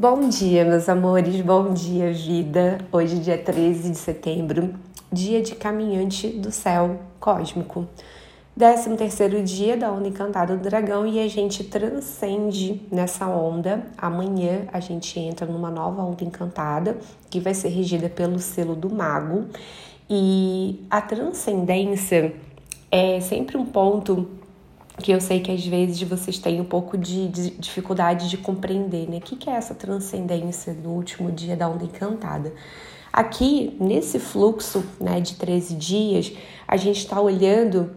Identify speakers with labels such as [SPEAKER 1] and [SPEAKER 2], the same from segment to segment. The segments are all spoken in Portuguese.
[SPEAKER 1] Bom dia, meus amores, bom dia, vida. Hoje, dia 13 de setembro, dia de caminhante do céu cósmico. 13 terceiro dia da onda encantada do dragão e a gente transcende nessa onda. Amanhã a gente entra numa nova onda encantada que vai ser regida pelo selo do mago. E a transcendência é sempre um ponto que eu sei que às vezes vocês têm um pouco de, de dificuldade de compreender, né? O que, que é essa transcendência no último dia da onda encantada? Aqui, nesse fluxo né, de 13 dias, a gente está olhando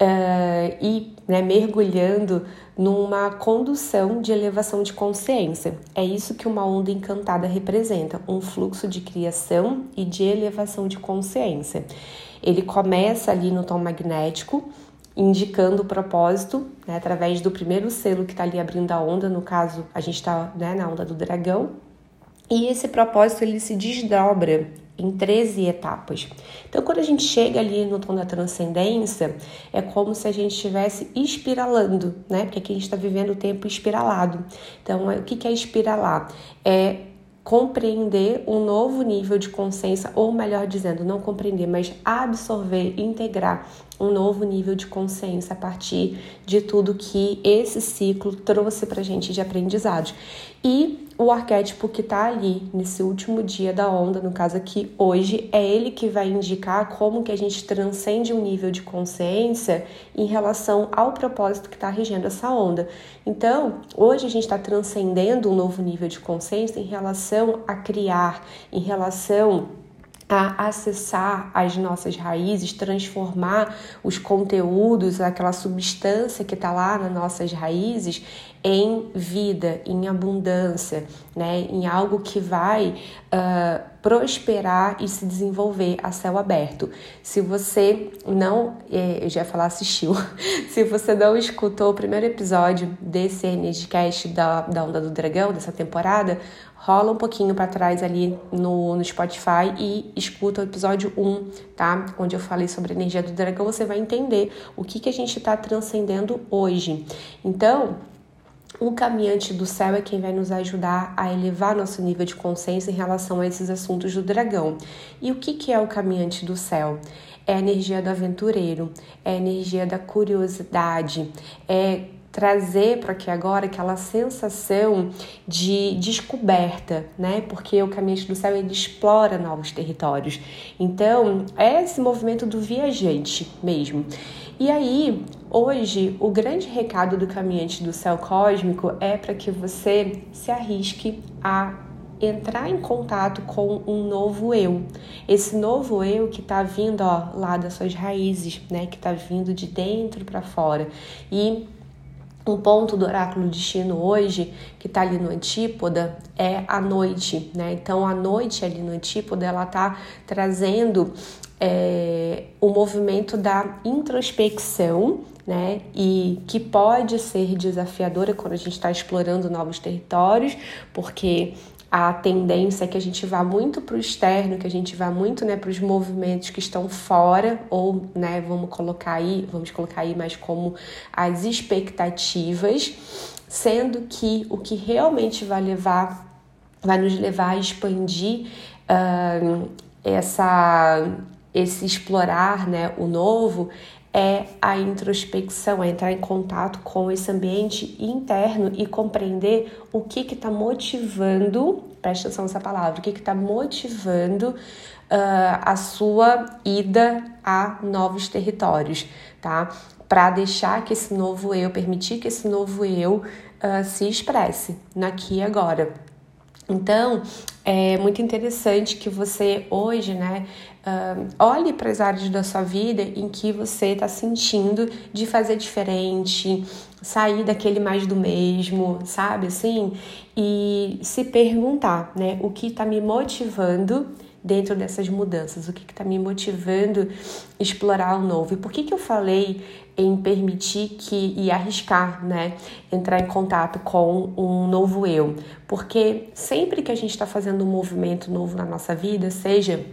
[SPEAKER 1] uh, e né, mergulhando numa condução de elevação de consciência. É isso que uma onda encantada representa, um fluxo de criação e de elevação de consciência. Ele começa ali no tom magnético, indicando o propósito, né, através do primeiro selo que está ali abrindo a onda, no caso, a gente está né, na onda do dragão, e esse propósito ele se desdobra em 13 etapas. Então, quando a gente chega ali no tom da transcendência, é como se a gente estivesse espiralando, né? Porque aqui a gente está vivendo o tempo espiralado. Então, o que é espiralar? É compreender um novo nível de consciência, ou melhor dizendo, não compreender, mas absorver, integrar um novo nível de consciência a partir de tudo que esse ciclo trouxe para gente de aprendizados. E o arquétipo que está ali nesse último dia da onda, no caso aqui hoje, é ele que vai indicar como que a gente transcende um nível de consciência em relação ao propósito que está regendo essa onda. Então, hoje a gente está transcendendo um novo nível de consciência em relação a criar, em relação a acessar as nossas raízes, transformar os conteúdos, aquela substância que está lá nas nossas raízes, em vida, em abundância, né? em algo que vai uh, prosperar e se desenvolver a céu aberto. Se você não, eh, eu já ia falar assistiu, se você não escutou o primeiro episódio desse Energicast da, da Onda do Dragão, dessa temporada, rola um pouquinho para trás ali no, no Spotify e escuta o episódio 1, tá? Onde eu falei sobre a energia do dragão, você vai entender o que, que a gente está transcendendo hoje. Então, o caminhante do céu é quem vai nos ajudar a elevar nosso nível de consciência em relação a esses assuntos do dragão. E o que, que é o caminhante do céu? É a energia do aventureiro, é a energia da curiosidade, é trazer para aqui agora aquela sensação de descoberta, né? Porque o Caminhante do Céu ele explora novos territórios. Então, é esse movimento do viajante mesmo. E aí, hoje, o grande recado do Caminhante do Céu Cósmico é para que você se arrisque a entrar em contato com um novo eu. Esse novo eu que está vindo ó, lá das suas raízes, né? Que está vindo de dentro para fora. E um ponto do oráculo destino hoje, que está ali no antípoda, é a noite, né? Então, a noite ali no antípoda, ela está trazendo é, o movimento da introspecção, né? E que pode ser desafiadora quando a gente está explorando novos territórios, porque a tendência é que a gente vá muito para o externo, que a gente vá muito né, para os movimentos que estão fora, ou né, vamos colocar aí, vamos colocar aí mais como as expectativas, sendo que o que realmente vai levar, vai nos levar a expandir uh, essa, esse explorar né, o novo é a introspecção, é entrar em contato com esse ambiente interno e compreender o que está motivando, presta atenção nessa palavra, o que está motivando uh, a sua ida a novos territórios, tá? Para deixar que esse novo eu, permitir que esse novo eu uh, se expresse aqui e agora. Então, é muito interessante que você hoje, né, uh, olhe para as áreas da sua vida em que você está sentindo de fazer diferente, sair daquele mais do mesmo, sabe assim? E se perguntar, né, o que está me motivando dentro dessas mudanças? O que está me motivando explorar o novo? E por que, que eu falei em permitir que e arriscar, né, entrar em contato com um novo eu? Porque sempre que a gente está fazendo um movimento novo na nossa vida, seja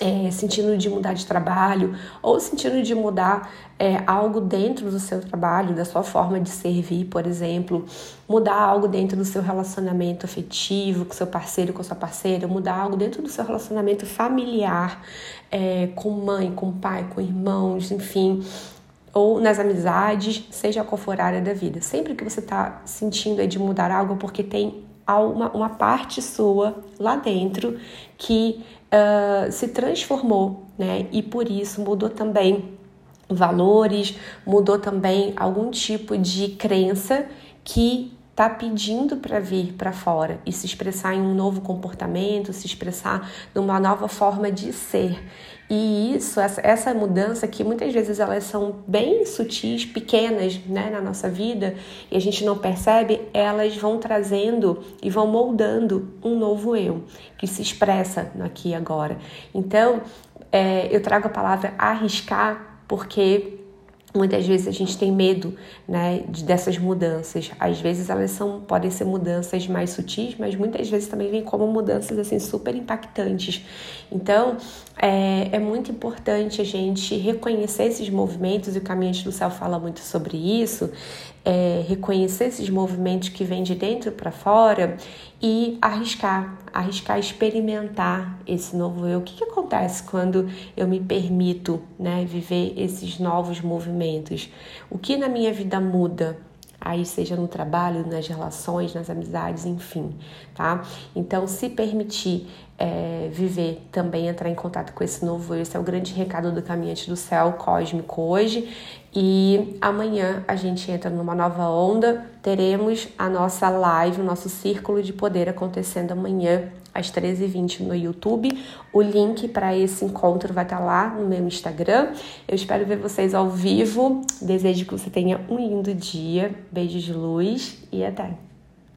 [SPEAKER 1] é, sentindo de mudar de trabalho ou sentindo de mudar é, algo dentro do seu trabalho, da sua forma de servir, por exemplo, mudar algo dentro do seu relacionamento afetivo com seu parceiro, com sua parceira, mudar algo dentro do seu relacionamento familiar, é, com mãe, com pai, com irmãos, enfim, ou nas amizades, seja qual for a área da vida. Sempre que você está sentindo de mudar algo, porque tem uma, uma parte sua lá dentro que uh, se transformou, né? E por isso mudou também valores, mudou também algum tipo de crença que está pedindo para vir para fora e se expressar em um novo comportamento, se expressar numa nova forma de ser. E isso, essa, essa mudança que muitas vezes elas são bem sutis, pequenas, né, na nossa vida e a gente não percebe, elas vão trazendo e vão moldando um novo eu que se expressa aqui e agora. Então, é, eu trago a palavra arriscar porque Muitas vezes a gente tem medo, né, de, dessas mudanças. Às vezes elas são podem ser mudanças mais sutis, mas muitas vezes também vêm como mudanças assim super impactantes. Então é, é muito importante a gente reconhecer esses movimentos e o Caminhante do Céu fala muito sobre isso é, reconhecer esses movimentos que vêm de dentro para fora e arriscar, arriscar experimentar esse novo eu. O que, que acontece quando eu me permito né, viver esses novos movimentos? O que na minha vida muda? aí seja no trabalho, nas relações, nas amizades, enfim, tá? Então, se permitir é, viver também, entrar em contato com esse novo eu, esse é o grande recado do Caminhante do Céu Cósmico hoje. E amanhã a gente entra numa nova onda, teremos a nossa live, o nosso círculo de poder acontecendo amanhã às 13h20 no YouTube. O link para esse encontro vai estar tá lá no meu Instagram. Eu espero ver vocês ao vivo. Desejo que você tenha um lindo dia. Beijos de luz e até!